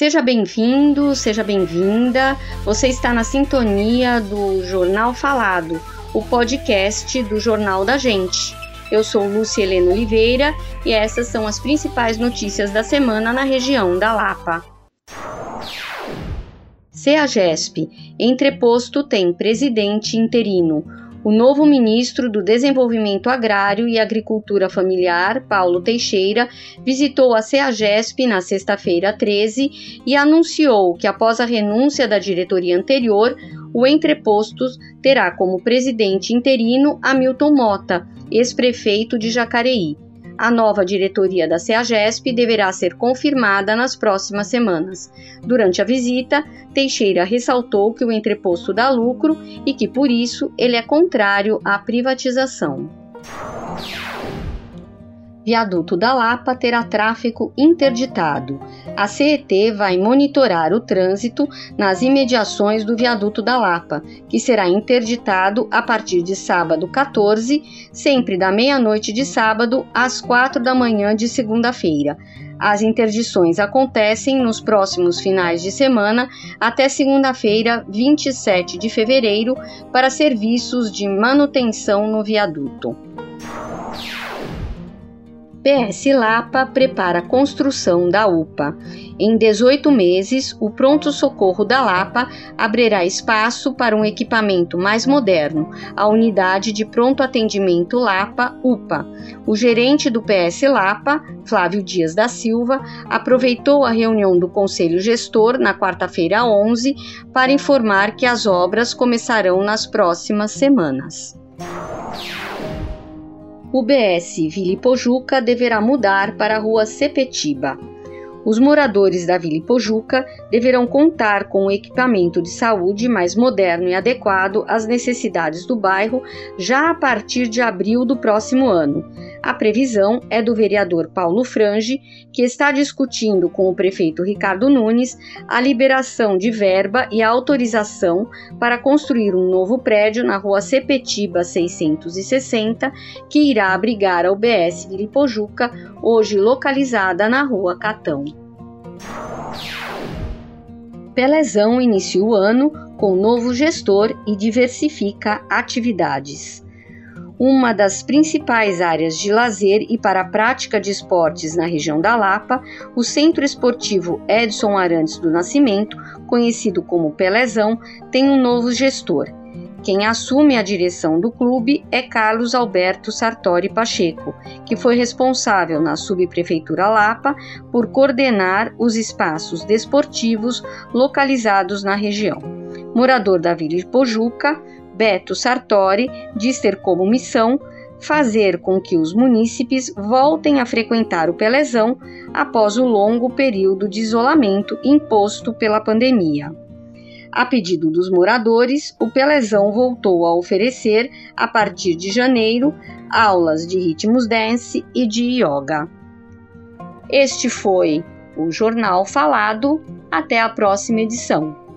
Seja bem-vindo, seja bem-vinda. Você está na sintonia do Jornal Falado, o podcast do Jornal da Gente. Eu sou Lúcia Helena Oliveira e essas são as principais notícias da semana na região da Lapa. CEAGESP, entreposto tem presidente interino. O novo ministro do Desenvolvimento Agrário e Agricultura Familiar, Paulo Teixeira, visitou a CEAGESP na sexta-feira 13 e anunciou que, após a renúncia da diretoria anterior, o Entrepostos terá como presidente interino Hamilton Mota, ex-prefeito de Jacareí. A nova diretoria da CEAGESP deverá ser confirmada nas próximas semanas. Durante a visita, Teixeira ressaltou que o entreposto dá lucro e que, por isso, ele é contrário à privatização. Viaduto da Lapa terá tráfego interditado. A CET vai monitorar o trânsito nas imediações do Viaduto da Lapa, que será interditado a partir de sábado 14, sempre da meia-noite de sábado às quatro da manhã de segunda-feira. As interdições acontecem nos próximos finais de semana até segunda-feira, 27 de fevereiro, para serviços de manutenção no viaduto. PS Lapa prepara a construção da UPA. Em 18 meses, o Pronto Socorro da Lapa abrirá espaço para um equipamento mais moderno, a Unidade de Pronto Atendimento Lapa, UPA. O gerente do PS Lapa, Flávio Dias da Silva, aproveitou a reunião do Conselho Gestor na quarta-feira 11 para informar que as obras começarão nas próximas semanas o BS Vila Pojuca deverá mudar para a rua Sepetiba. Os moradores da Vila Pojuca deverão contar com um equipamento de saúde mais moderno e adequado às necessidades do bairro já a partir de abril do próximo ano. A previsão é do vereador Paulo Frange, que está discutindo com o prefeito Ricardo Nunes a liberação de verba e autorização para construir um novo prédio na rua Sepetiba 660, que irá abrigar a UBS Lipojuca, hoje localizada na rua Catão. Pelezão inicia o ano com novo gestor e diversifica atividades uma das principais áreas de lazer e para a prática de esportes na região da Lapa, o Centro Esportivo Edson Arantes do Nascimento, conhecido como Pelezão, tem um novo gestor. Quem assume a direção do clube é Carlos Alberto Sartori Pacheco, que foi responsável na subprefeitura Lapa por coordenar os espaços desportivos localizados na região. Morador da Vila de Pojuca, Beto Sartori diz ter como missão fazer com que os munícipes voltem a frequentar o Pelezão após o longo período de isolamento imposto pela pandemia. A pedido dos moradores, o Pelezão voltou a oferecer, a partir de janeiro, aulas de ritmos dance e de yoga. Este foi o Jornal Falado. Até a próxima edição.